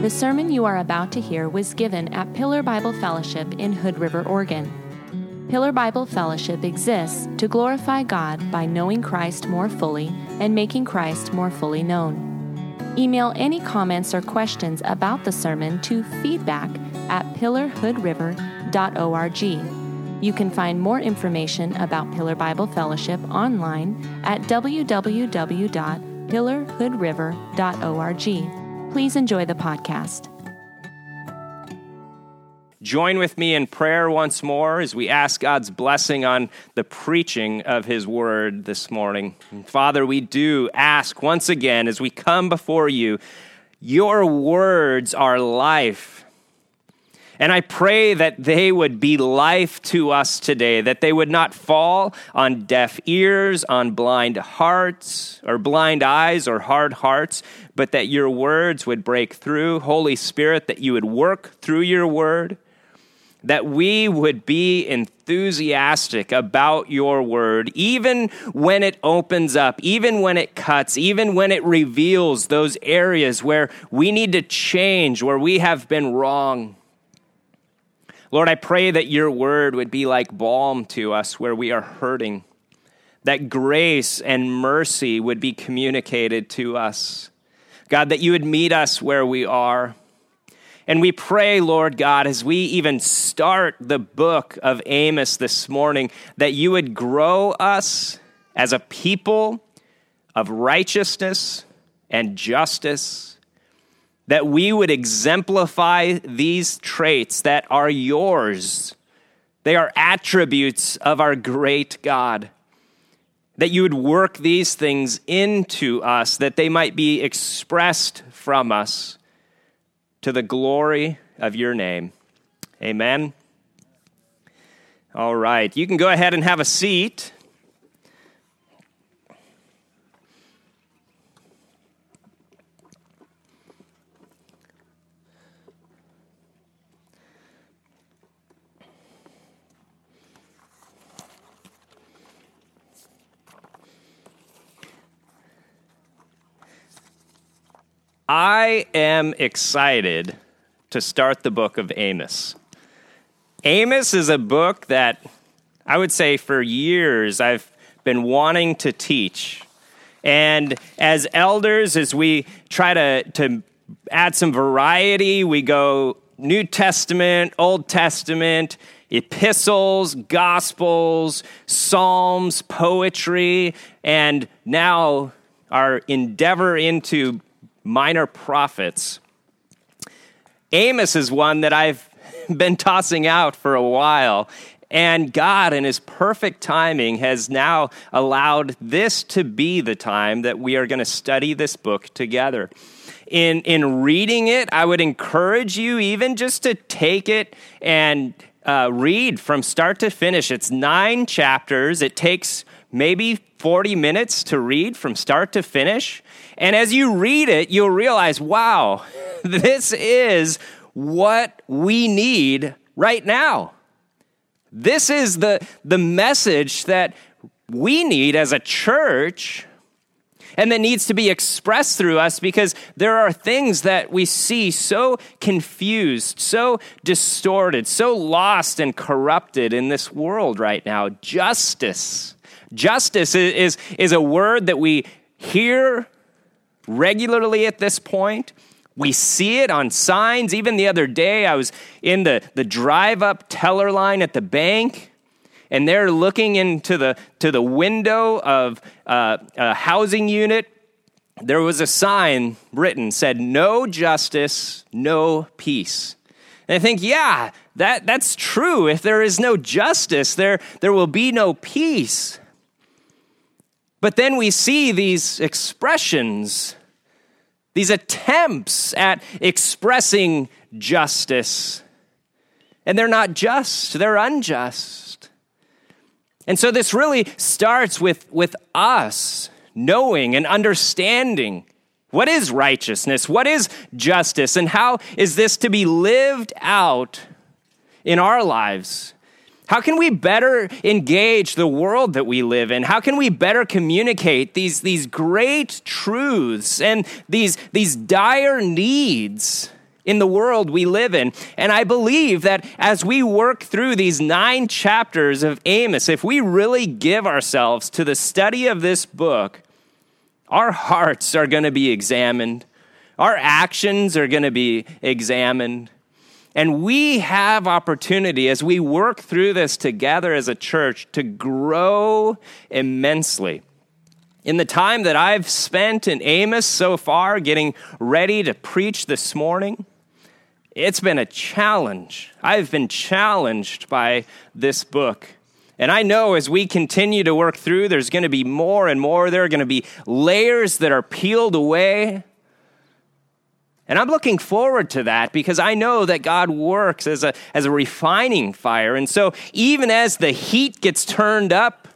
The sermon you are about to hear was given at Pillar Bible Fellowship in Hood River, Oregon. Pillar Bible Fellowship exists to glorify God by knowing Christ more fully and making Christ more fully known. Email any comments or questions about the sermon to feedback at pillarhoodriver.org. You can find more information about Pillar Bible Fellowship online at www.pillarhoodriver.org. Please enjoy the podcast. Join with me in prayer once more as we ask God's blessing on the preaching of His word this morning. Father, we do ask once again as we come before you, your words are life. And I pray that they would be life to us today, that they would not fall on deaf ears, on blind hearts, or blind eyes, or hard hearts, but that your words would break through. Holy Spirit, that you would work through your word that we would be enthusiastic about your word, even when it opens up, even when it cuts, even when it reveals those areas where we need to change, where we have been wrong. Lord, I pray that your word would be like balm to us where we are hurting, that grace and mercy would be communicated to us. God, that you would meet us where we are and we pray, Lord God, as we even start the book of Amos this morning, that you would grow us as a people of righteousness and justice, that we would exemplify these traits that are yours. They are attributes of our great God. That you would work these things into us, that they might be expressed from us to the glory of your name. Amen. All right, you can go ahead and have a seat. I am excited to start the book of Amos. Amos is a book that I would say for years I've been wanting to teach. And as elders, as we try to, to add some variety, we go New Testament, Old Testament, epistles, gospels, psalms, poetry, and now our endeavor into minor prophets. Amos is one that I've been tossing out for a while. And God, in His perfect timing, has now allowed this to be the time that we are going to study this book together. In, in reading it, I would encourage you even just to take it and uh, read from start to finish. It's nine chapters. It takes maybe 40 minutes to read from start to finish. And as you read it, you'll realize, wow, this is what we need right now. This is the, the message that we need as a church and that needs to be expressed through us because there are things that we see so confused, so distorted, so lost and corrupted in this world right now. Justice. Justice is, is, is a word that we hear regularly at this point. We see it on signs. Even the other day, I was in the, the drive up teller line at the bank, and they're looking into the, to the window of uh, a housing unit. There was a sign written, said, No justice, no peace. And I think, yeah, that, that's true. If there is no justice, there, there will be no peace. But then we see these expressions these attempts at expressing justice. And they're not just, they're unjust. And so this really starts with, with us knowing and understanding what is righteousness, what is justice, and how is this to be lived out in our lives. How can we better engage the world that we live in? How can we better communicate these, these great truths and these, these dire needs in the world we live in. And I believe that as we work through these nine chapters of Amos, if we really give ourselves to the study of this book, our hearts are going to be examined, our actions are going to be examined. And we have opportunity as we work through this together as a church to grow immensely. In the time that I've spent in Amos so far, getting ready to preach this morning, it's been a challenge. I've been challenged by this book. And I know as we continue to work through, there's going to be more and more. There are going to be layers that are peeled away. And I'm looking forward to that because I know that God works as a, as a refining fire. And so, even as the heat gets turned up,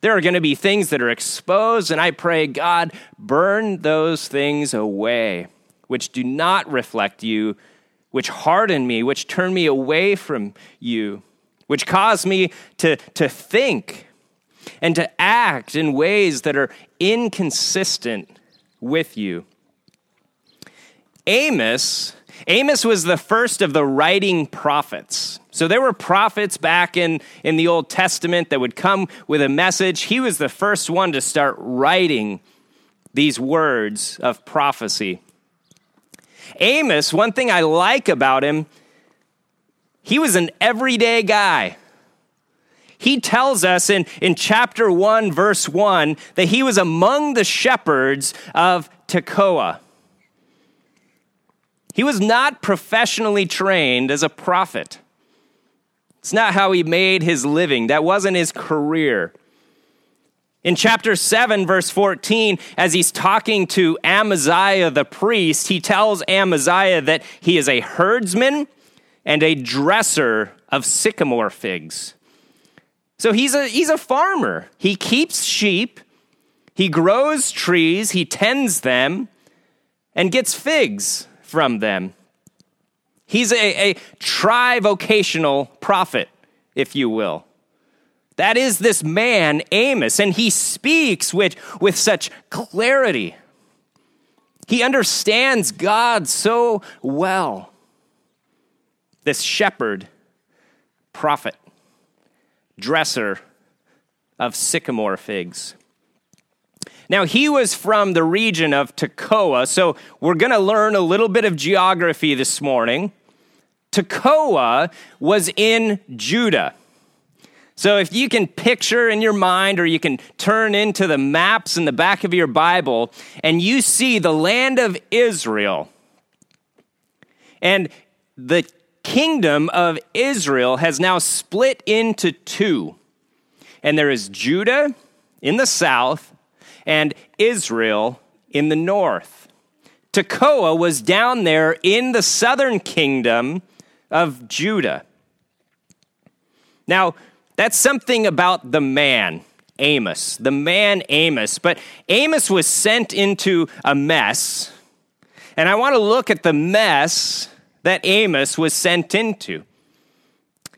there are going to be things that are exposed. And I pray, God, burn those things away which do not reflect you which harden me, which turn me away from you, which cause me to, to think and to act in ways that are inconsistent with you. Amos, Amos was the first of the writing prophets. So there were prophets back in, in the Old Testament that would come with a message. He was the first one to start writing these words of prophecy. Amos, one thing I like about him, he was an everyday guy. He tells us in, in chapter 1, verse 1, that he was among the shepherds of Tekoa. He was not professionally trained as a prophet. It's not how he made his living, that wasn't his career. In chapter 7, verse 14, as he's talking to Amaziah the priest, he tells Amaziah that he is a herdsman and a dresser of sycamore figs. So he's a, he's a farmer. He keeps sheep, he grows trees, he tends them, and gets figs from them. He's a, a tri-vocational prophet, if you will. That is this man, Amos, and he speaks with, with such clarity. He understands God so well. This shepherd, prophet, dresser of sycamore figs. Now, he was from the region of Tekoa, so we're going to learn a little bit of geography this morning. Tekoa was in Judah. So if you can picture in your mind or you can turn into the maps in the back of your Bible and you see the land of Israel and the kingdom of Israel has now split into two. And there is Judah in the south and Israel in the north. Tekoa was down there in the southern kingdom of Judah. Now, that's something about the man, Amos, the man Amos. But Amos was sent into a mess. And I want to look at the mess that Amos was sent into.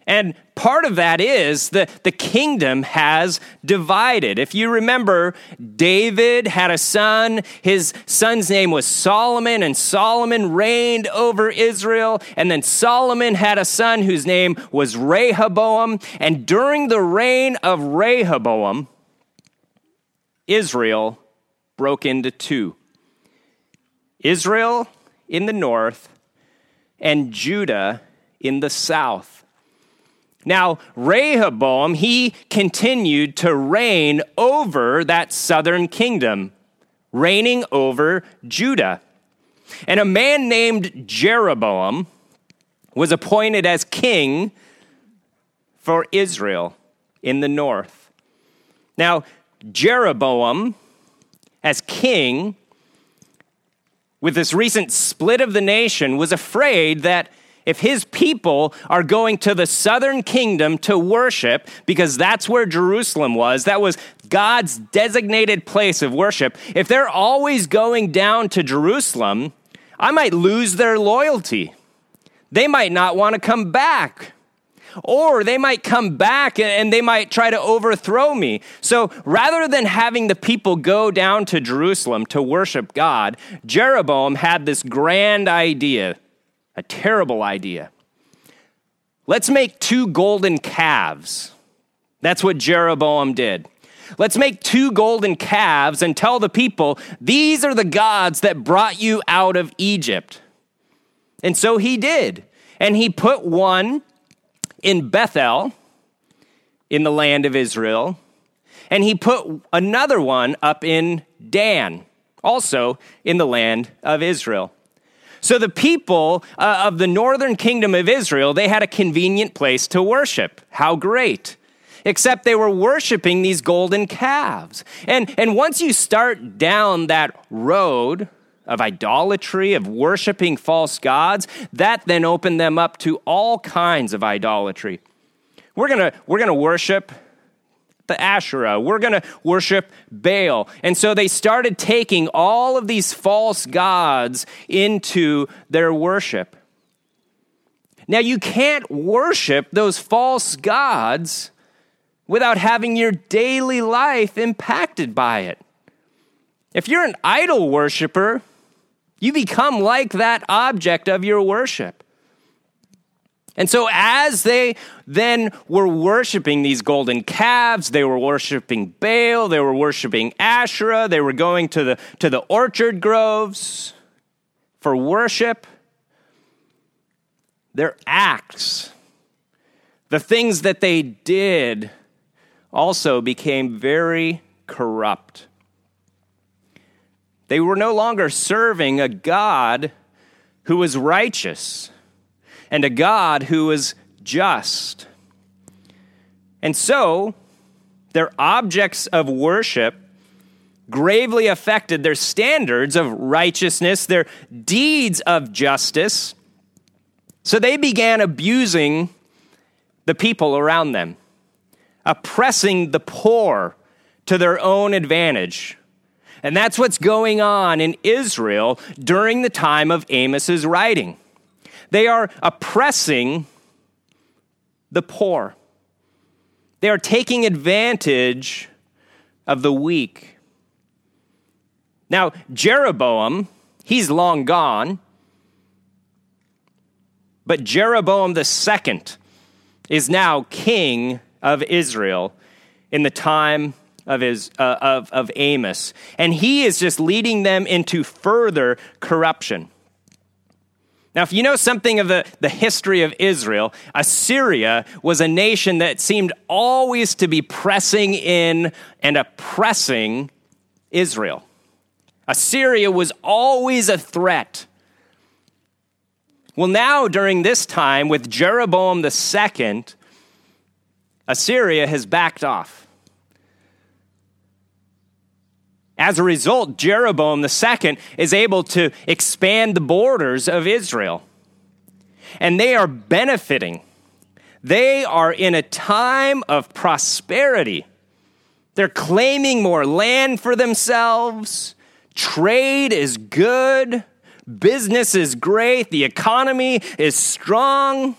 And part of that is that the kingdom has divided. If you remember, David had a son. His son's name was Solomon, and Solomon reigned over Israel. And then Solomon had a son whose name was Rehoboam. And during the reign of Rehoboam, Israel broke into two Israel in the north and Judah in the south. Now, Rehoboam, he continued to reign over that southern kingdom, reigning over Judah. And a man named Jeroboam was appointed as king for Israel in the north. Now, Jeroboam, as king, with this recent split of the nation, was afraid that if his people are going to the southern kingdom to worship, because that's where Jerusalem was, that was God's designated place of worship, if they're always going down to Jerusalem, I might lose their loyalty. They might not want to come back. Or they might come back and they might try to overthrow me. So rather than having the people go down to Jerusalem to worship God, Jeroboam had this grand idea a terrible idea. Let's make two golden calves. That's what Jeroboam did. Let's make two golden calves and tell the people, these are the gods that brought you out of Egypt. And so he did. And he put one in Bethel in the land of Israel, and he put another one up in Dan, also in the land of Israel. So the people uh, of the northern kingdom of Israel, they had a convenient place to worship. How great! Except they were worshiping these golden calves. And, and once you start down that road of idolatry, of worshiping false gods, that then opened them up to all kinds of idolatry. We're gonna, we're gonna worship the Asherah. We're going to worship Baal. And so they started taking all of these false gods into their worship. Now, you can't worship those false gods without having your daily life impacted by it. If you're an idol worshiper, you become like that object of your worship. And so, as they then were worshiping these golden calves, they were worshiping Baal, they were worshiping Asherah, they were going to the, to the orchard groves for worship. Their acts, the things that they did, also became very corrupt. They were no longer serving a God who was righteous and a God who is just. And so, their objects of worship gravely affected their standards of righteousness, their deeds of justice. So they began abusing the people around them, oppressing the poor to their own advantage. And that's what's going on in Israel during the time of Amos's writing. They are oppressing the poor. They are taking advantage of the weak. Now, Jeroboam, he's long gone, but Jeroboam second is now king of Israel in the time of, his, uh, of, of Amos. And he is just leading them into further corruption. Now, if you know something of the, the history of Israel, Assyria was a nation that seemed always to be pressing in and oppressing Israel. Assyria was always a threat. Well, now, during this time, with Jeroboam II, Assyria has backed off. As a result, Jeroboam II is able to expand the borders of Israel. And they are benefiting. They are in a time of prosperity. They're claiming more land for themselves. Trade is good. Business is great. The economy is strong.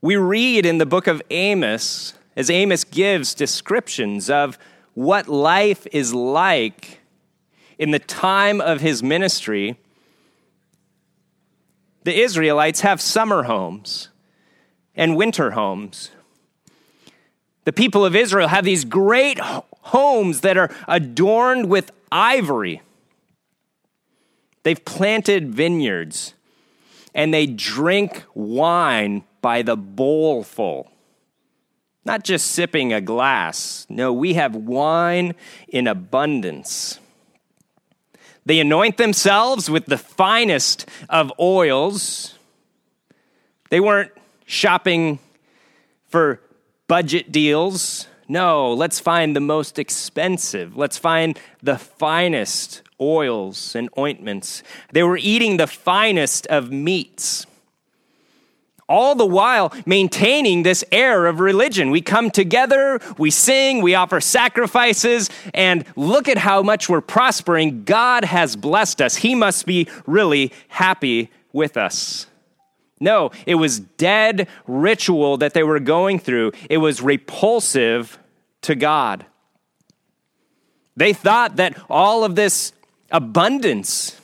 We read in the book of Amos, as Amos gives descriptions of what life is like in the time of his ministry, the Israelites have summer homes and winter homes. The people of Israel have these great homes that are adorned with ivory. They've planted vineyards and they drink wine by the bowlful. Not just sipping a glass. No, we have wine in abundance. They anoint themselves with the finest of oils. They weren't shopping for budget deals. No, let's find the most expensive. Let's find the finest oils and ointments. They were eating the finest of meats all the while maintaining this air of religion. We come together, we sing, we offer sacrifices, and look at how much we're prospering. God has blessed us. He must be really happy with us. No, it was dead ritual that they were going through. It was repulsive to God. They thought that all of this abundance,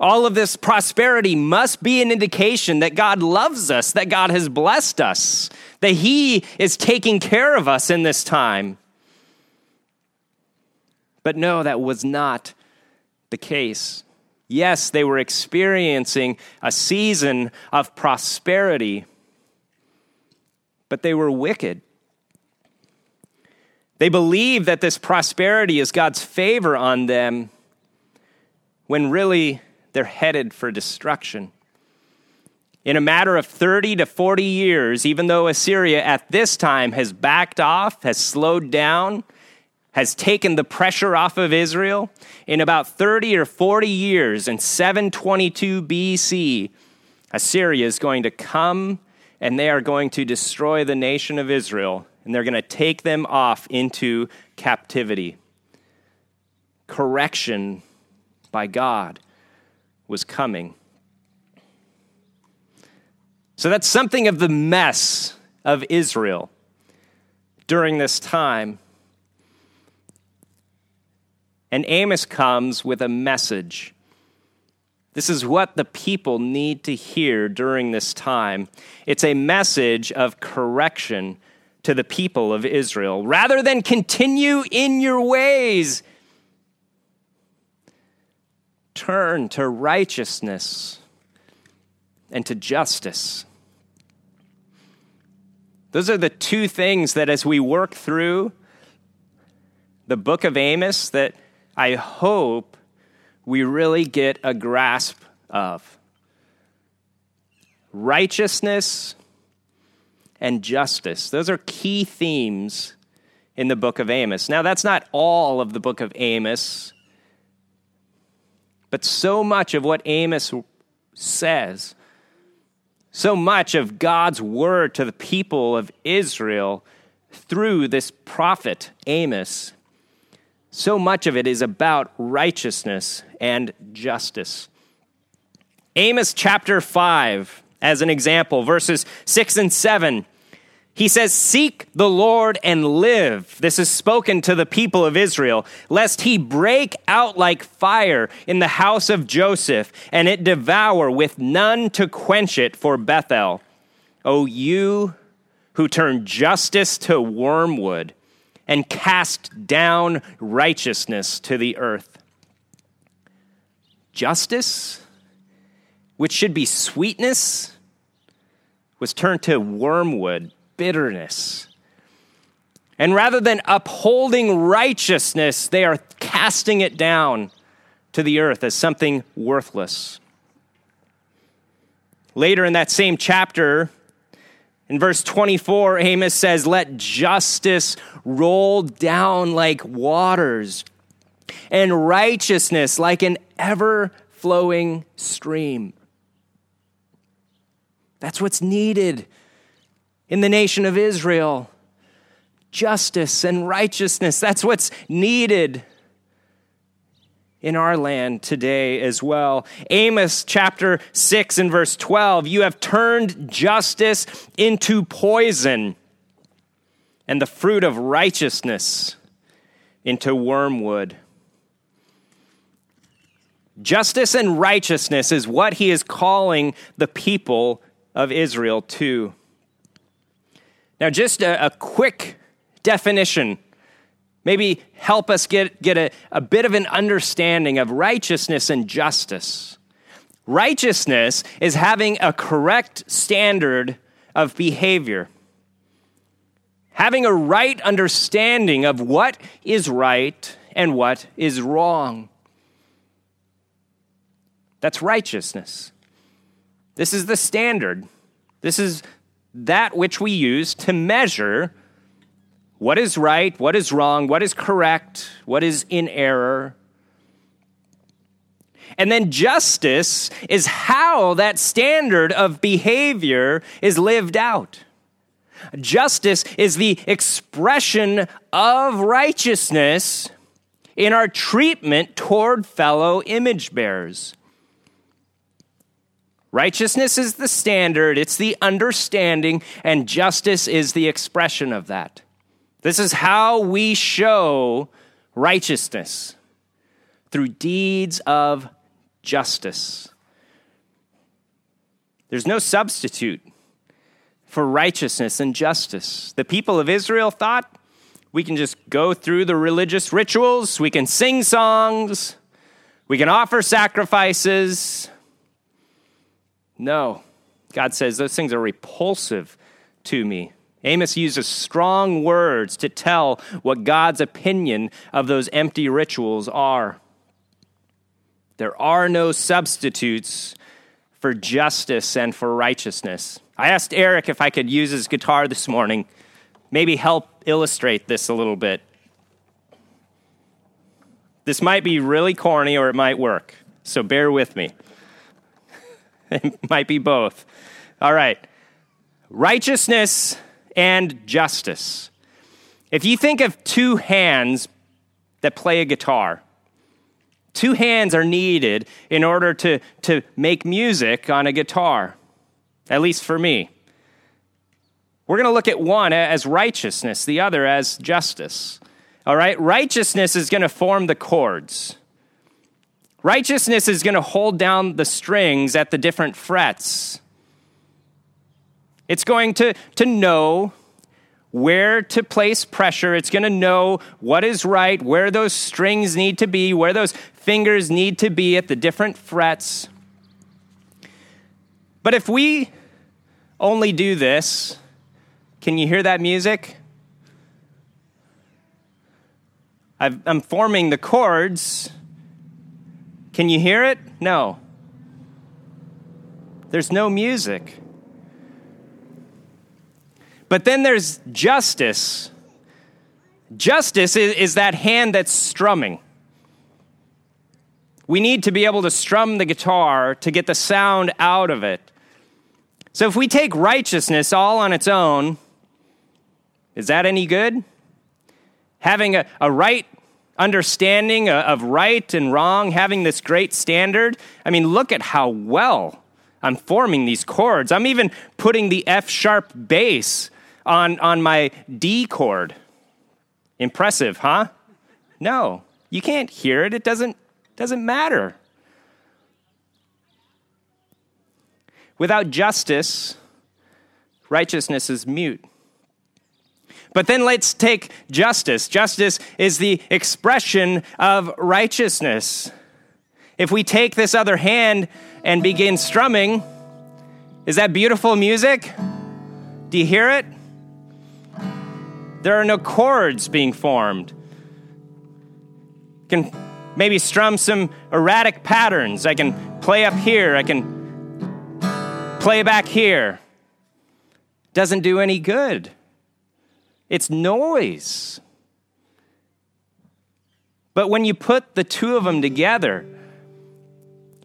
All of this prosperity must be an indication that God loves us, that God has blessed us, that He is taking care of us in this time. But no, that was not the case. Yes, they were experiencing a season of prosperity, but they were wicked. They believe that this prosperity is God's favor on them when really they're headed for destruction. In a matter of 30 to 40 years, even though Assyria at this time has backed off, has slowed down, has taken the pressure off of Israel, in about 30 or 40 years, in 722 BC, Assyria is going to come and they are going to destroy the nation of Israel and they're going to take them off into captivity. Correction by God was coming. So that's something of the mess of Israel during this time. And Amos comes with a message. This is what the people need to hear during this time. It's a message of correction to the people of Israel. Rather than continue in your ways, turn to righteousness and to justice. Those are the two things that as we work through the book of Amos that I hope we really get a grasp of. Righteousness and justice. Those are key themes in the book of Amos. Now, that's not all of the book of Amos. But so much of what Amos says, so much of God's word to the people of Israel through this prophet Amos, so much of it is about righteousness and justice. Amos chapter 5, as an example, verses 6 and 7 he says, Seek the Lord and live. This is spoken to the people of Israel, lest he break out like fire in the house of Joseph, and it devour with none to quench it for Bethel. O you who turn justice to wormwood and cast down righteousness to the earth. Justice, which should be sweetness, was turned to wormwood bitterness. And rather than upholding righteousness, they are casting it down to the earth as something worthless. Later in that same chapter, in verse 24, Amos says, Let justice roll down like waters, and righteousness like an ever flowing stream. That's what's needed in the nation of Israel. Justice and righteousness, that's what's needed in our land today as well. Amos chapter 6 and verse 12 You have turned justice into poison, and the fruit of righteousness into wormwood. Justice and righteousness is what he is calling the people of Israel to. Now, just a, a quick definition, maybe help us get, get a, a bit of an understanding of righteousness and justice. Righteousness is having a correct standard of behavior, having a right understanding of what is right and what is wrong. That's righteousness. This is the standard. This is that which we use to measure what is right, what is wrong, what is correct, what is in error. And then justice is how that standard of behavior is lived out. Justice is the expression of righteousness in our treatment toward fellow image bearers. Righteousness is the standard, it's the understanding, and justice is the expression of that. This is how we show righteousness through deeds of justice. There's no substitute for righteousness and justice. The people of Israel thought we can just go through the religious rituals, we can sing songs, we can offer sacrifices. No, God says those things are repulsive to me. Amos uses strong words to tell what God's opinion of those empty rituals are. There are no substitutes for justice and for righteousness. I asked Eric if I could use his guitar this morning, maybe help illustrate this a little bit. This might be really corny or it might work, so bear with me. it might be both. All right. Righteousness and justice. If you think of two hands that play a guitar, two hands are needed in order to, to make music on a guitar, at least for me. We're going to look at one as righteousness, the other as justice. All right? Righteousness is going to form the chords. Righteousness is going to hold down the strings at the different frets. It's going to, to know where to place pressure. It's going to know what is right, where those strings need to be, where those fingers need to be at the different frets. But if we only do this, can you hear that music? i am forming the chords. Can you hear it? No. There's no music. But then there's justice. Justice is, is that hand that's strumming. We need to be able to strum the guitar to get the sound out of it. So if we take righteousness all on its own, is that any good? Having a, a right understanding of right and wrong, having this great standard. I mean, look at how well I'm forming these chords. I'm even putting the F sharp bass on, on my D chord. Impressive, huh? No, you can't hear it. It doesn't, doesn't matter. Without justice, righteousness is mute. But then let's take justice. Justice is the expression of righteousness. If we take this other hand and begin strumming, is that beautiful music? Do you hear it? There are no chords being formed. Can maybe strum some erratic patterns. I can play up here, I can play back here. Doesn't do any good. It's noise. But when you put the two of them together,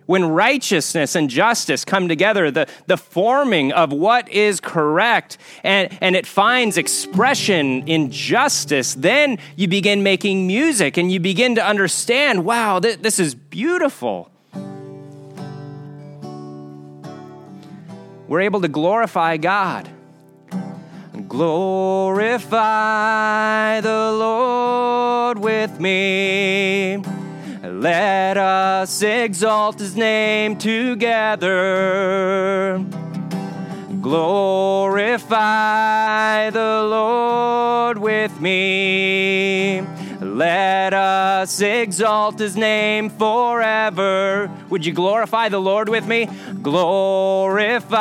when righteousness and justice come together, the, the forming of what is correct, and, and it finds expression in justice, then you begin making music and you begin to understand wow, th- this is beautiful. We're able to glorify God. Glorify the Lord with me. Let us exalt his name together. Glorify the Lord with me. Let us exalt his name forever. Would you glorify the Lord with me? Glorify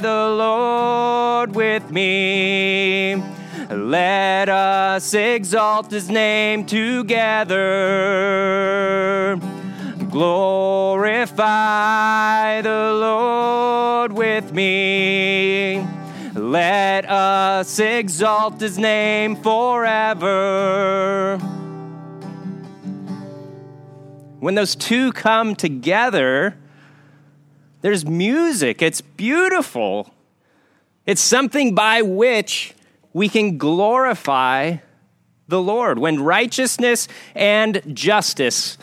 the Lord with me. Let us exalt his name together. Glorify the Lord with me. Let us exalt his name forever. When those two come together, there's music. It's beautiful. It's something by which we can glorify the Lord. When righteousness and justice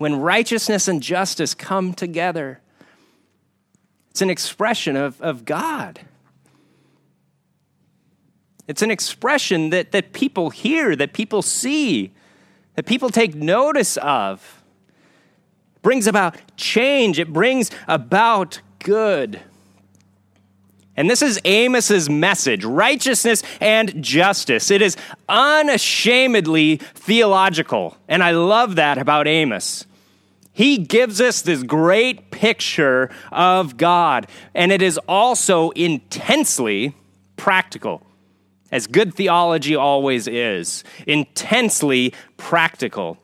when righteousness and justice come together. It's an expression of, of God. It's an expression that, that people hear, that people see, that people take notice of. It brings about change, it brings about good. And this is Amos's message righteousness and justice. It is unashamedly theological. And I love that about Amos. He gives us this great picture of God, and it is also intensely practical, as good theology always is. Intensely practical.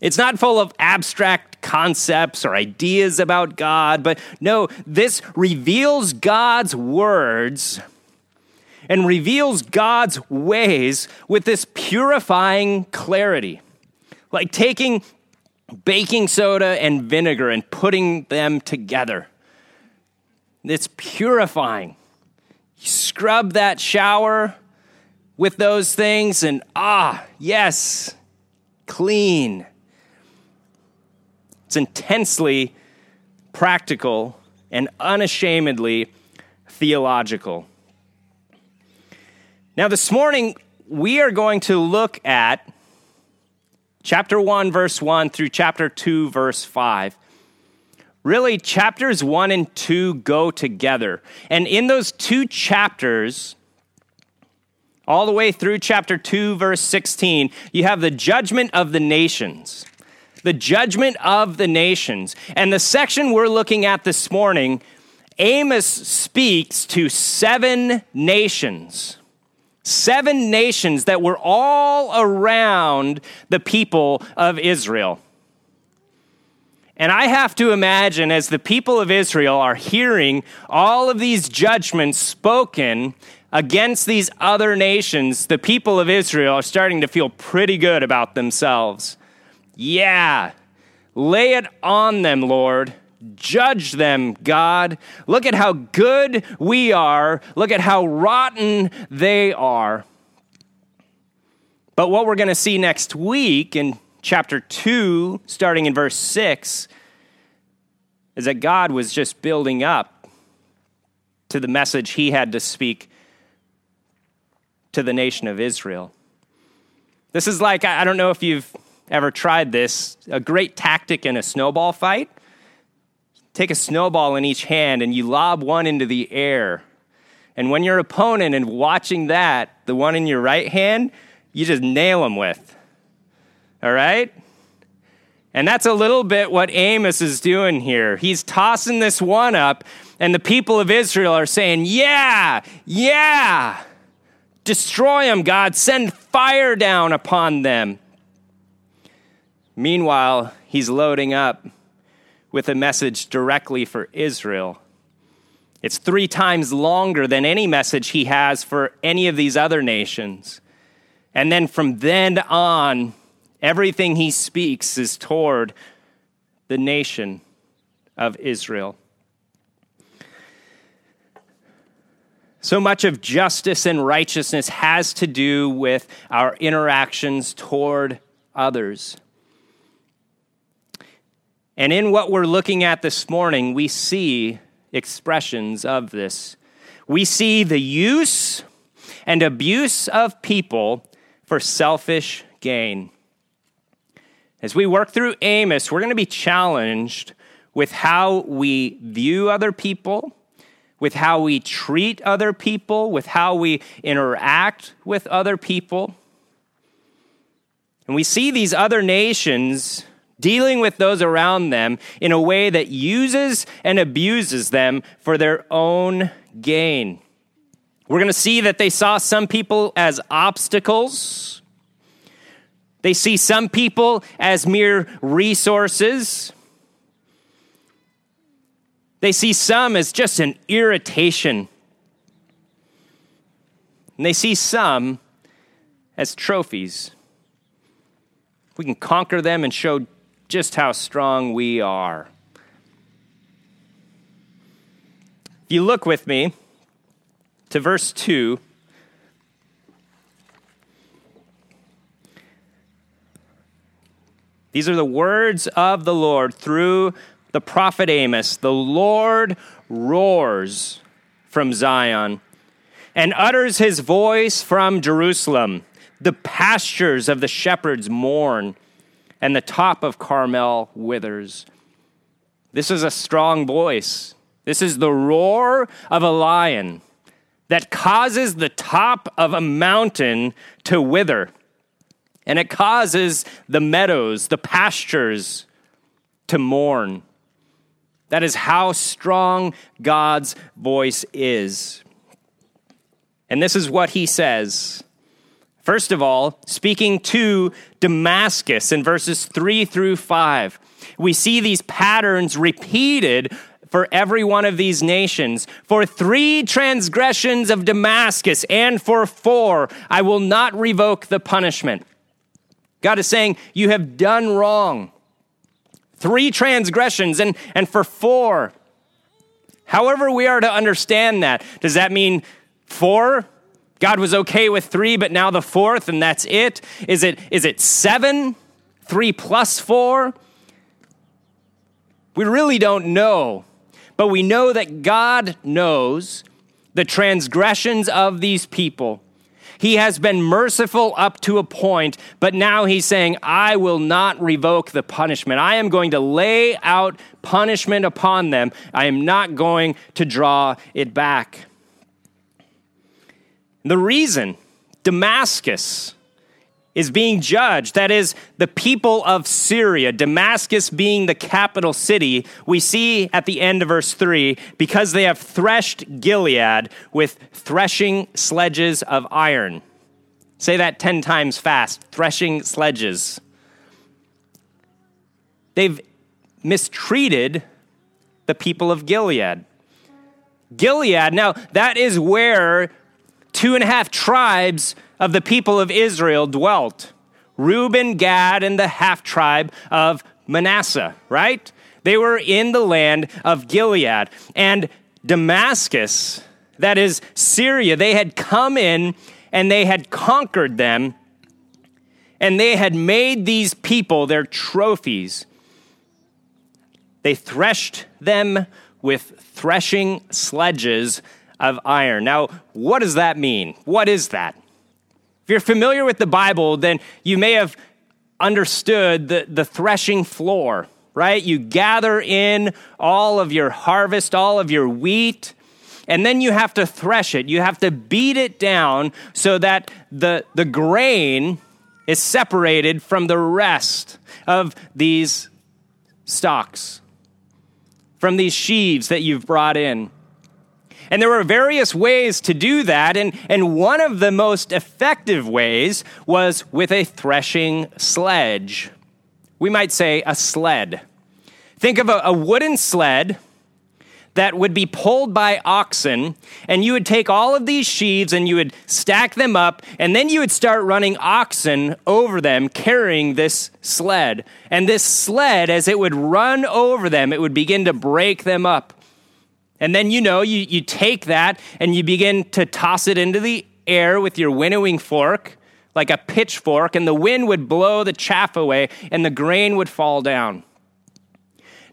It's not full of abstract concepts or ideas about God, but no, this reveals God's words and reveals God's ways with this purifying clarity. Like taking baking soda and vinegar and putting them together. It's purifying. You scrub that shower with those things, and ah, yes, clean. It's intensely practical and unashamedly theological. Now, this morning, we are going to look at chapter 1, verse 1 through chapter 2, verse 5. Really, chapters 1 and 2 go together. And in those two chapters, all the way through chapter 2, verse 16, you have the judgment of the nations. The judgment of the nations. And the section we're looking at this morning, Amos speaks to seven nations seven nations that were all around the people of Israel. And I have to imagine as the people of Israel are hearing all of these judgments spoken against these other nations, the people of Israel are starting to feel pretty good about themselves. Yeah, lay it on them, Lord. Judge them, God. Look at how good we are. Look at how rotten they are. But what we're going to see next week in chapter 2, starting in verse 6, is that God was just building up to the message he had to speak to the nation of Israel. This is like, I don't know if you've ever tried this, a great tactic in a snowball fight take a snowball in each hand and you lob one into the air. And when your opponent and watching that, the one in your right hand, you just nail them with. All right? And that's a little bit what Amos is doing here. He's tossing this one up, and the people of Israel are saying, Yeah, yeah, destroy them, God. Send fire down upon them. Meanwhile, he's loading up with a message directly for Israel. It's three times longer than any message he has for any of these other nations. And then from then on, everything he speaks is toward the nation of Israel. So much of justice and righteousness has to do with our interactions toward others. And in what we're looking at this morning, we see expressions of this. We see the use and abuse of people for selfish gain. As we work through Amos, we're going to be challenged with how we view other people, with how we treat other people, with how we interact with other people. And we see these other nations dealing with those around them in a way that uses and abuses them for their own gain. We're going to see that they saw some people as obstacles. They see some people as mere resources. They see some as just an irritation. And they see some as trophies. We can conquer them and show just how strong we are. If you look with me to verse 2, these are the words of the Lord through the prophet Amos. The Lord roars from Zion and utters his voice from Jerusalem. The pastures of the shepherds mourn, and the top of Carmel withers. This is a strong voice. This is the roar of a lion that causes the top of a mountain to wither. And it causes the meadows, the pastures to mourn. That is how strong God's voice is. And this is what he says. First of all, speaking to Damascus in verses 3 through 5, we see these patterns repeated for every one of these nations. For three transgressions of Damascus and for four, I will not revoke the punishment. God is saying, You have done wrong. Three transgressions, and, and for four. However, we are to understand that. Does that mean four? God was okay with three, but now the fourth, and that's it? Is it, is it seven? Three plus four? We really don't know. But we know that God knows the transgressions of these people. He has been merciful up to a point, but now he's saying, I will not revoke the punishment. I am going to lay out punishment upon them. I am not going to draw it back. The reason Damascus is being judged. That is, the people of Syria, Damascus being the capital city, we see at the end of verse 3 because they have threshed Gilead with threshing sledges of iron. Say that 10 times fast threshing sledges. They've mistreated the people of Gilead. Gilead, now that is where two and a half tribes of the people of Israel dwelt Reuben, Gad, and the half tribe of Manasseh, right? They were in the land of Gilead. And Damascus, that is Syria, they had come in and they had conquered them, and they had made these people their trophies. They threshed them with threshing sledges of iron. Now, what does that mean? What is that? If you're familiar with the Bible, then you may have understood the, the threshing floor, right? You gather in all of your harvest, all of your wheat, and then you have to thresh it. You have to beat it down so that the, the grain is separated from the rest of these stalks, from these sheaves that you've brought in. And there were various ways to do that, and, and one of the most effective ways was with a threshing sledge. We might say a sled. Think of a, a wooden sled that would be pulled by oxen, and you would take all of these sheaves and you would stack them up, and then you would start running oxen over them carrying this sled. And this sled, as it would run over them, it would begin to break them up. And then, you know, you, you take that and you begin to toss it into the air with your winnowing fork, like a pitchfork, and the wind would blow the chaff away and the grain would fall down.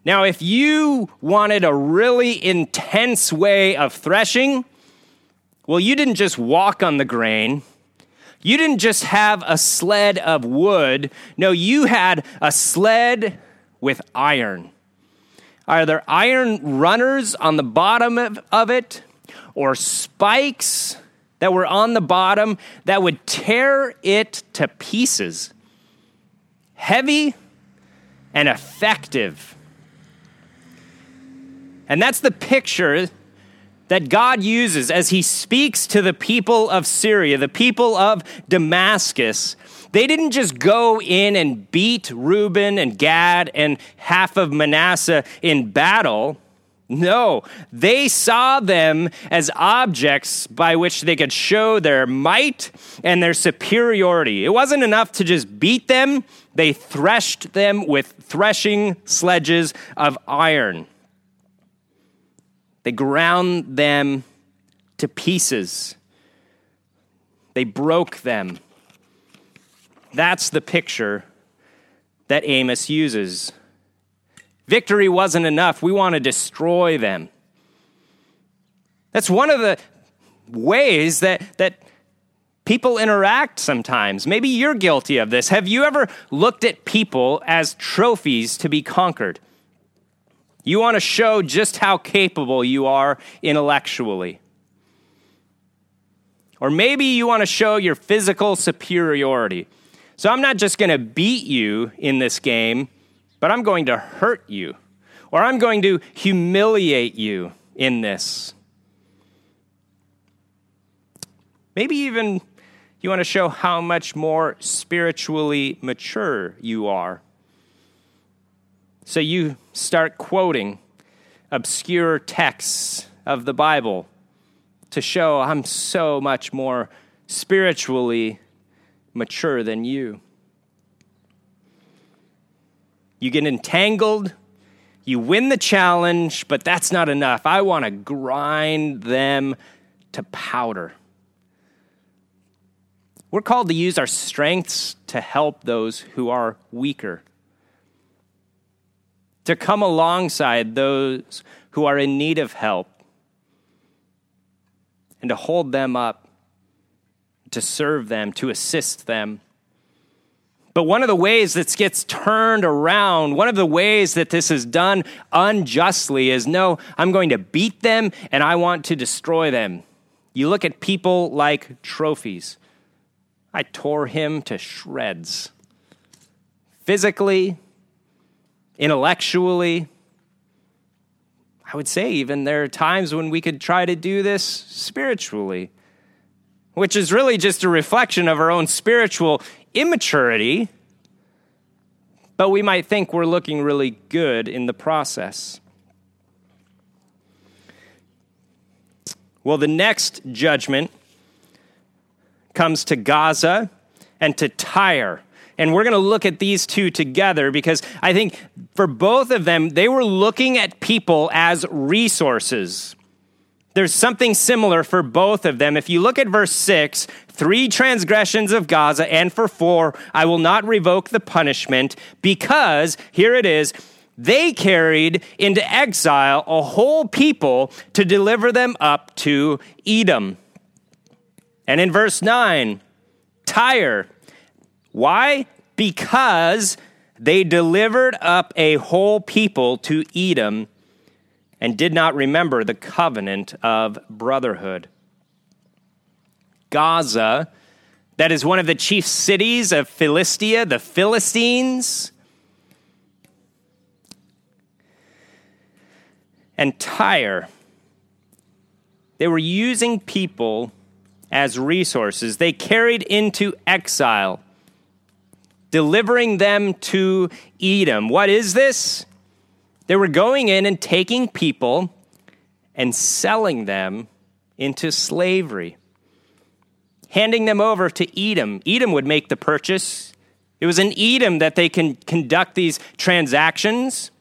Now, if you wanted a really intense way of threshing, well, you didn't just walk on the grain. You didn't just have a sled of wood. No, you had a sled with iron. Are there iron runners on the bottom of, of it or spikes that were on the bottom that would tear it to pieces? Heavy and effective. And that's the picture that God uses as he speaks to the people of Syria, the people of Damascus, they didn't just go in and beat Reuben and Gad and half of Manasseh in battle. No, they saw them as objects by which they could show their might and their superiority. It wasn't enough to just beat them, they threshed them with threshing sledges of iron. They ground them to pieces, they broke them. That's the picture that Amos uses. Victory wasn't enough. We want to destroy them. That's one of the ways that, that people interact sometimes. Maybe you're guilty of this. Have you ever looked at people as trophies to be conquered? You want to show just how capable you are intellectually. Or maybe you want to show your physical superiority. So I'm not just going to beat you in this game, but I'm going to hurt you. Or I'm going to humiliate you in this. Maybe even you want to show how much more spiritually mature you are. So you start quoting obscure texts of the Bible to show I'm so much more spiritually mature than you. You get entangled, you win the challenge, but that's not enough. I want to grind them to powder. We're called to use our strengths to help those who are weaker, to come alongside those who are in need of help, and to hold them up, to serve them, to assist them. But one of the ways this gets turned around, one of the ways that this is done unjustly is no, I'm going to beat them and I want to destroy them. You look at people like trophies. I tore him to shreds. Physically, intellectually, I would say even there are times when we could try to do this spiritually, which is really just a reflection of our own spiritual immaturity, but we might think we're looking really good in the process. Well, the next judgment comes to Gaza and to Tyre. And we're going to look at these two together because I think for both of them, they were looking at people as resources. There's something similar for both of them. If you look at verse 6, three transgressions of Gaza, and for four, I will not revoke the punishment because, here it is, they carried into exile a whole people to deliver them up to Edom. And in verse 9, Tyre. Why? Because they delivered up a whole people to Edom and did not remember the covenant of brotherhood. Gaza, that is one of the chief cities of Philistia, the Philistines. And Tyre, they were using people as resources. They carried into exile, delivering them to Edom. What is this? They were going in and taking people and selling them into slavery, handing them over to Edom. Edom would make the purchase. It was in Edom that they can conduct these transactions.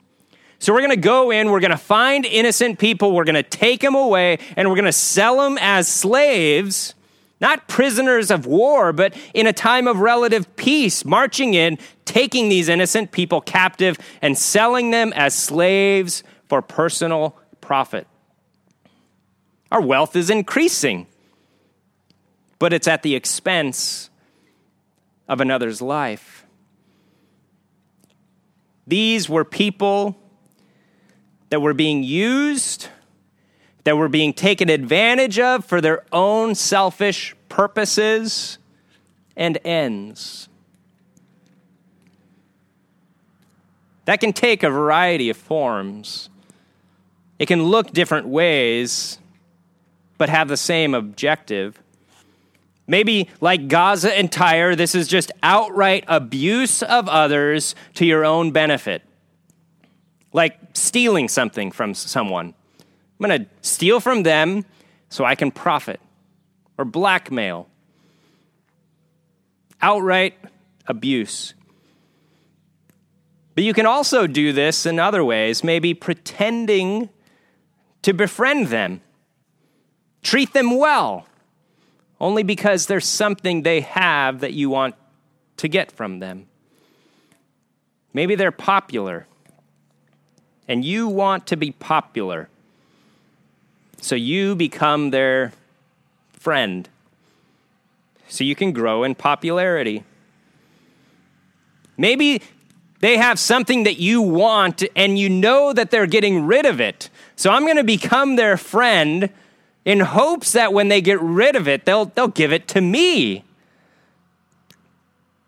So we're going to go in, we're going to find innocent people, we're going to take them away, and we're going to sell them as slaves not prisoners of war, but in a time of relative peace, marching in, taking these innocent people captive, and selling them as slaves for personal profit. Our wealth is increasing, but it's at the expense of another's life. These were people that were being used that were being taken advantage of for their own selfish purposes and ends. That can take a variety of forms. It can look different ways, but have the same objective. Maybe, like Gaza and Tyre, this is just outright abuse of others to your own benefit, like stealing something from someone. I'm going to steal from them so I can profit or blackmail. Outright abuse. But you can also do this in other ways, maybe pretending to befriend them, treat them well, only because there's something they have that you want to get from them. Maybe they're popular, and you want to be popular. So you become their friend so you can grow in popularity. Maybe they have something that you want and you know that they're getting rid of it. So I'm going to become their friend in hopes that when they get rid of it, they'll, they'll give it to me.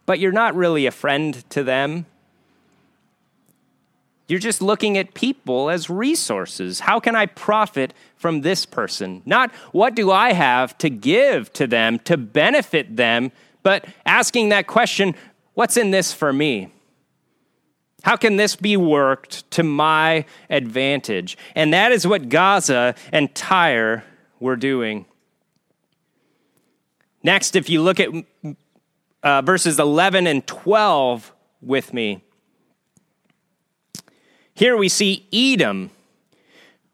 But you're not really a friend to them. You're just looking at people as resources. How can I profit from this person? Not what do I have to give to them to benefit them, but asking that question what's in this for me? How can this be worked to my advantage? And that is what Gaza and Tyre were doing. Next, if you look at uh, verses 11 and 12 with me, here we see Edom.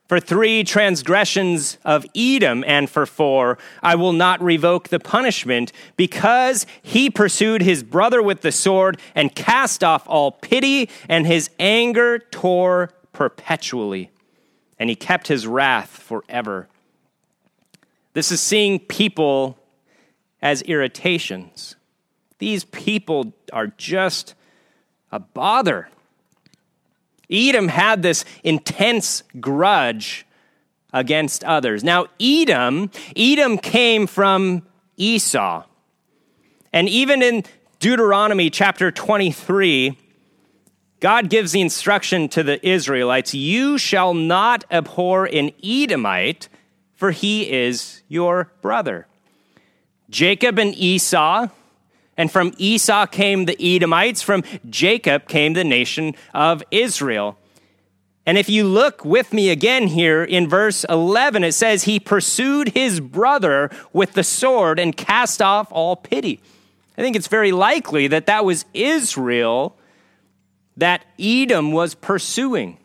For three transgressions of Edom, and for four, I will not revoke the punishment, because he pursued his brother with the sword and cast off all pity, and his anger tore perpetually, and he kept his wrath forever. This is seeing people as irritations. These people are just a bother. Edom had this intense grudge against others. Now, Edom, Edom came from Esau. And even in Deuteronomy chapter 23, God gives the instruction to the Israelites You shall not abhor an Edomite, for he is your brother. Jacob and Esau and from Esau came the Edomites, from Jacob came the nation of Israel. And if you look with me again here in verse 11, it says, He pursued his brother with the sword and cast off all pity. I think it's very likely that that was Israel that Edom was pursuing.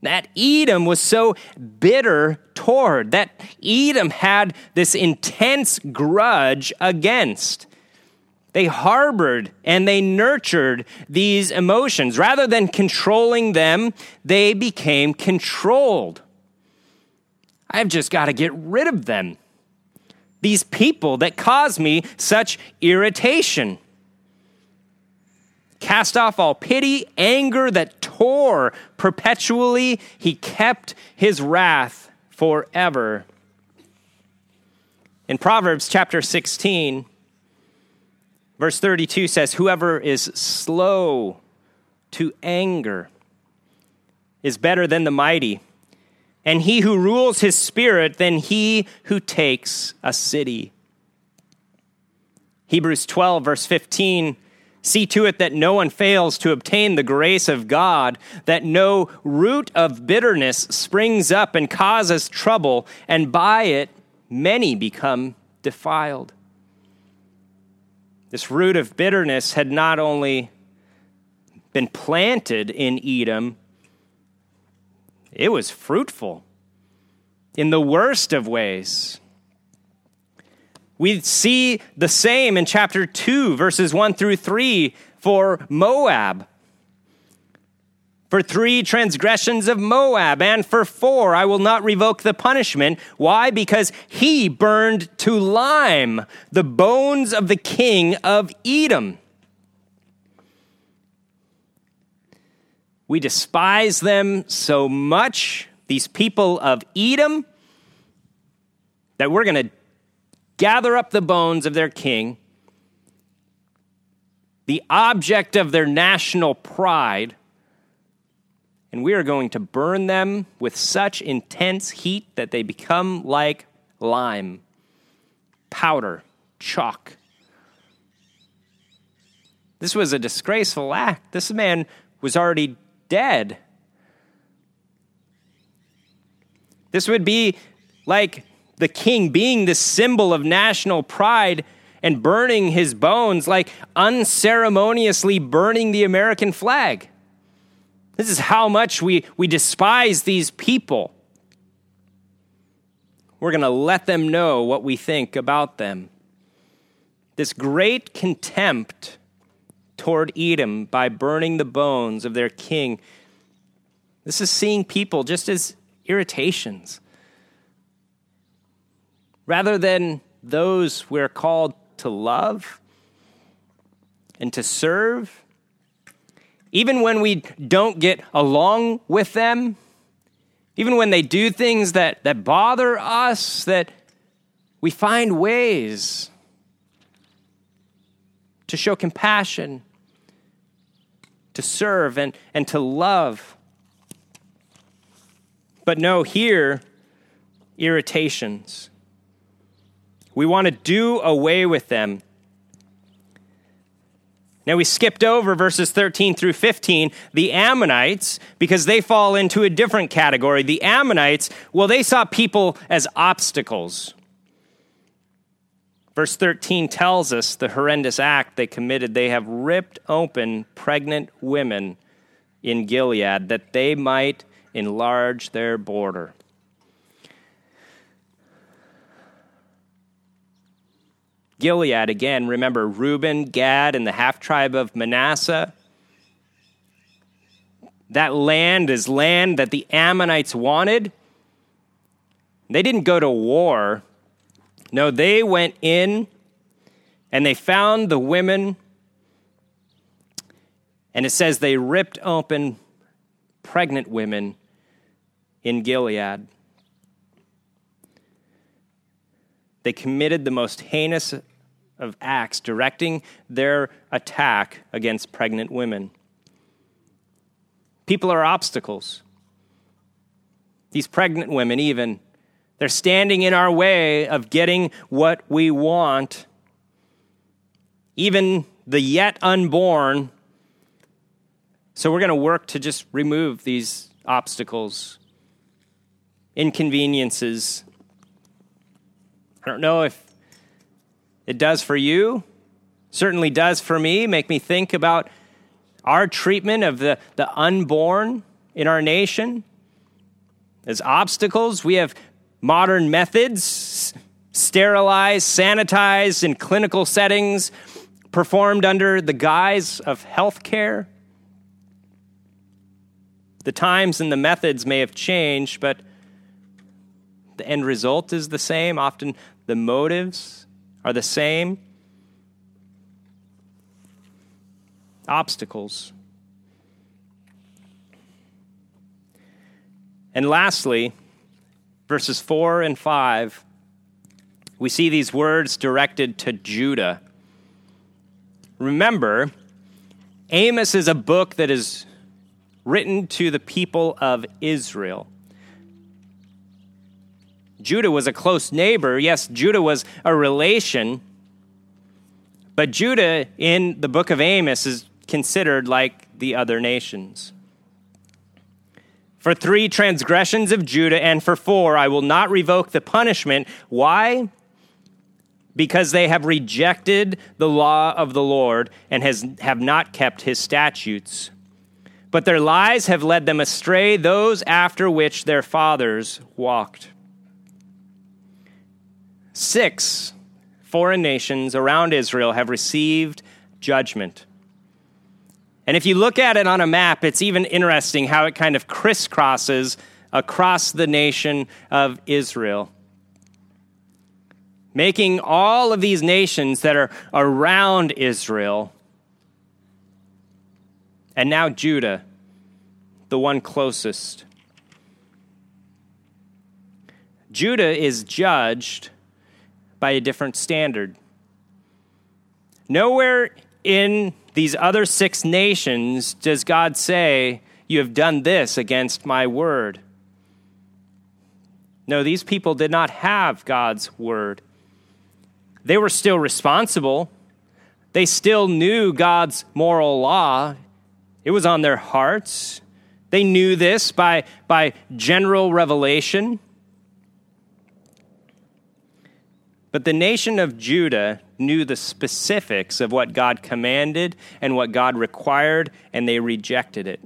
That Edom was so bitter toward, that Edom had this intense grudge against. They harbored and they nurtured these emotions. Rather than controlling them, they became controlled. I've just got to get rid of them. These people that cause me such irritation. Cast off all pity, anger that tore perpetually. He kept his wrath forever. In Proverbs chapter 16, Verse 32 says, Whoever is slow to anger is better than the mighty, and he who rules his spirit than he who takes a city. Hebrews 12, verse 15 See to it that no one fails to obtain the grace of God, that no root of bitterness springs up and causes trouble, and by it many become defiled. This root of bitterness had not only been planted in Edom, it was fruitful in the worst of ways. We see the same in chapter 2, verses 1 through 3 for Moab for three transgressions of Moab, and for four I will not revoke the punishment. Why? Because he burned to lime the bones of the king of Edom. We despise them so much, these people of Edom, that we're going to gather up the bones of their king, the object of their national pride and we are going to burn them with such intense heat that they become like lime, powder, chalk. This was a disgraceful act. This man was already dead. This would be like the king being the symbol of national pride and burning his bones, like unceremoniously burning the American flag. This is how much we, we despise these people. We're going to let them know what we think about them. This great contempt toward Edom by burning the bones of their king. This is seeing people just as irritations. Rather than those we're called to love and to serve, even when we don't get along with them, even when they do things that, that bother us, that we find ways to show compassion, to serve, and, and to love. But no, here, irritations. We want to do away with them. Now, we skipped over verses 13 through 15, the Ammonites, because they fall into a different category. The Ammonites, well, they saw people as obstacles. Verse 13 tells us the horrendous act they committed. They have ripped open pregnant women in Gilead that they might enlarge their border. Gilead, again, remember Reuben, Gad, and the half tribe of Manasseh. That land is land that the Ammonites wanted. They didn't go to war. No, they went in and they found the women. And it says they ripped open pregnant women in Gilead. They committed the most heinous of acts, directing their attack against pregnant women. People are obstacles. These pregnant women, even, they're standing in our way of getting what we want. Even the yet unborn. So we're going to work to just remove these obstacles, inconveniences, I don't know if it does for you, certainly does for me, make me think about our treatment of the, the unborn in our nation as obstacles. We have modern methods, sterilized, sanitized in clinical settings, performed under the guise of healthcare. The times and the methods may have changed, but the end result is the same. Often the motives are the same. Obstacles. And lastly, verses 4 and 5, we see these words directed to Judah. Remember, Amos is a book that is written to the people of Israel. Judah was a close neighbor. Yes, Judah was a relation. But Judah in the book of Amos is considered like the other nations. For three transgressions of Judah and for four, I will not revoke the punishment. Why? Because they have rejected the law of the Lord and has, have not kept his statutes. But their lies have led them astray, those after which their fathers walked. Six foreign nations around Israel have received judgment. And if you look at it on a map, it's even interesting how it kind of crisscrosses across the nation of Israel. Making all of these nations that are around Israel, and now Judah, the one closest. Judah is judged by a different standard. Nowhere in these other six nations does God say, You have done this against my word. No, these people did not have God's word. They were still responsible. They still knew God's moral law. It was on their hearts. They knew this by, by general revelation. But the nation of Judah knew the specifics of what God commanded and what God required, and they rejected it.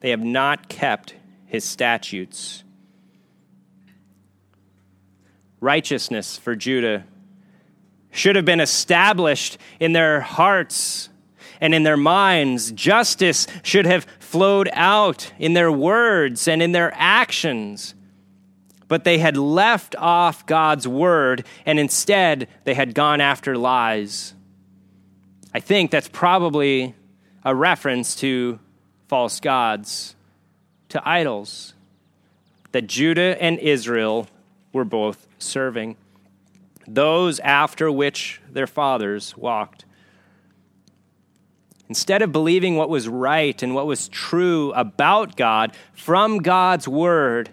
They have not kept his statutes. Righteousness for Judah should have been established in their hearts and in their minds. Justice should have flowed out in their words and in their actions. But they had left off God's word and instead they had gone after lies. I think that's probably a reference to false gods, to idols that Judah and Israel were both serving, those after which their fathers walked. Instead of believing what was right and what was true about God from God's word,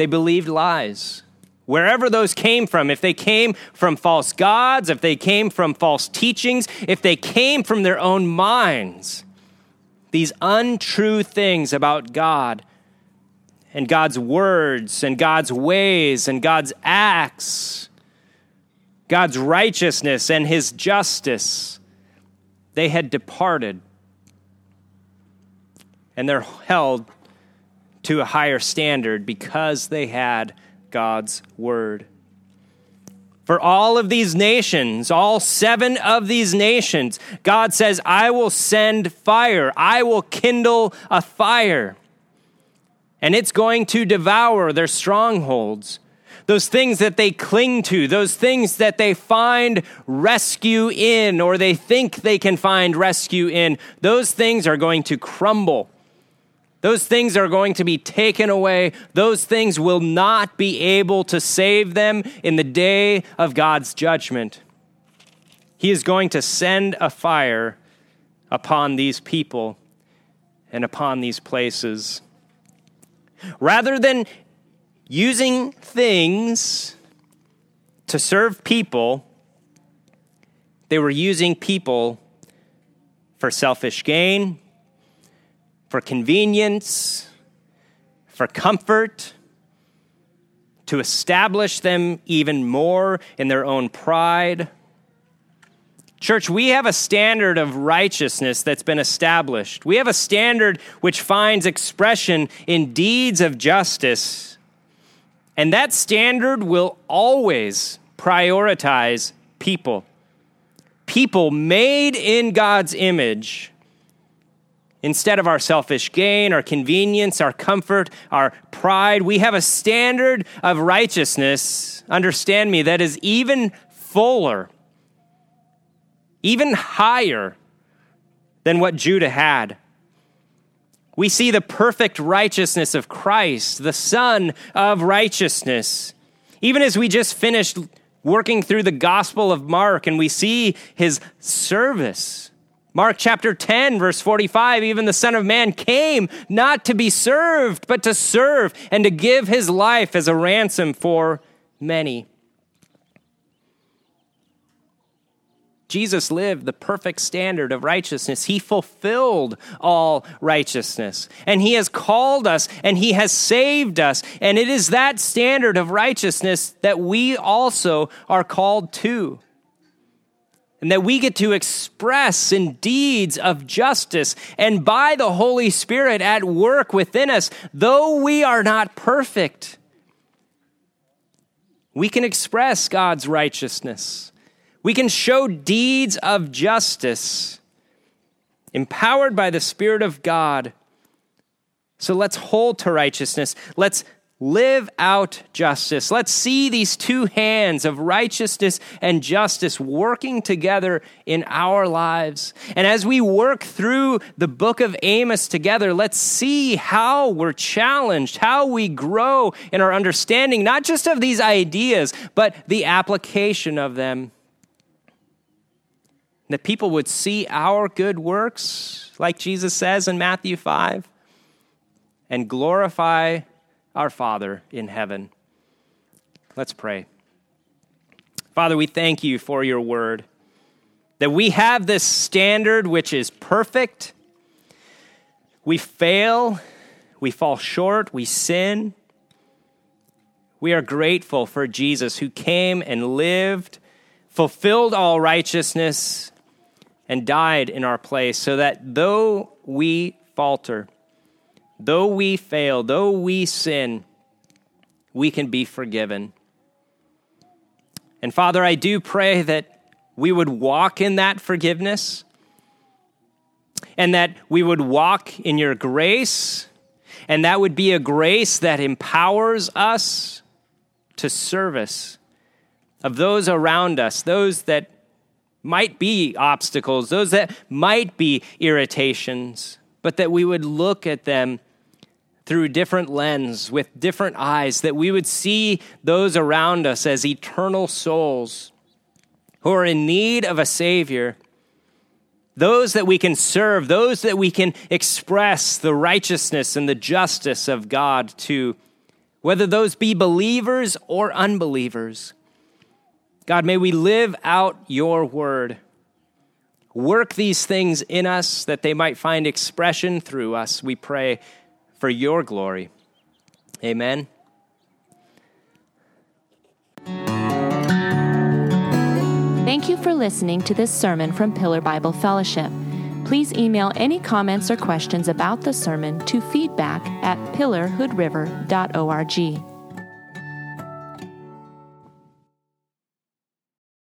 they believed lies. Wherever those came from, if they came from false gods, if they came from false teachings, if they came from their own minds, these untrue things about God and God's words and God's ways and God's acts, God's righteousness and his justice, they had departed and they're held to a higher standard because they had God's word. For all of these nations, all seven of these nations, God says, I will send fire. I will kindle a fire. And it's going to devour their strongholds. Those things that they cling to, those things that they find rescue in, or they think they can find rescue in, those things are going to crumble those things are going to be taken away. Those things will not be able to save them in the day of God's judgment. He is going to send a fire upon these people and upon these places. Rather than using things to serve people, they were using people for selfish gain for convenience, for comfort, to establish them even more in their own pride. Church, we have a standard of righteousness that's been established. We have a standard which finds expression in deeds of justice. And that standard will always prioritize people. People made in God's image Instead of our selfish gain, our convenience, our comfort, our pride, we have a standard of righteousness, understand me, that is even fuller, even higher than what Judah had. We see the perfect righteousness of Christ, the Son of righteousness. Even as we just finished working through the Gospel of Mark and we see his service Mark chapter 10, verse 45 even the Son of Man came not to be served, but to serve and to give his life as a ransom for many. Jesus lived the perfect standard of righteousness. He fulfilled all righteousness. And He has called us and He has saved us. And it is that standard of righteousness that we also are called to and that we get to express in deeds of justice and by the Holy Spirit at work within us, though we are not perfect. We can express God's righteousness. We can show deeds of justice empowered by the Spirit of God. So let's hold to righteousness. Let's live out justice. Let's see these two hands of righteousness and justice working together in our lives. And as we work through the book of Amos together, let's see how we're challenged, how we grow in our understanding, not just of these ideas, but the application of them. That people would see our good works, like Jesus says in Matthew 5, and glorify our Father in heaven. Let's pray. Father, we thank you for your word, that we have this standard which is perfect. We fail, we fall short, we sin. We are grateful for Jesus who came and lived, fulfilled all righteousness, and died in our place, so that though we falter, Though we fail, though we sin, we can be forgiven. And Father, I do pray that we would walk in that forgiveness and that we would walk in your grace, and that would be a grace that empowers us to service of those around us, those that might be obstacles, those that might be irritations, but that we would look at them through different lens with different eyes that we would see those around us as eternal souls who are in need of a savior. Those that we can serve those that we can express the righteousness and the justice of God to whether those be believers or unbelievers. God may we live out your word. Work these things in us that they might find expression through us we pray for your glory. Amen. Thank you for listening to this sermon from Pillar Bible Fellowship. Please email any comments or questions about the sermon to feedback at pillarhoodriver.org.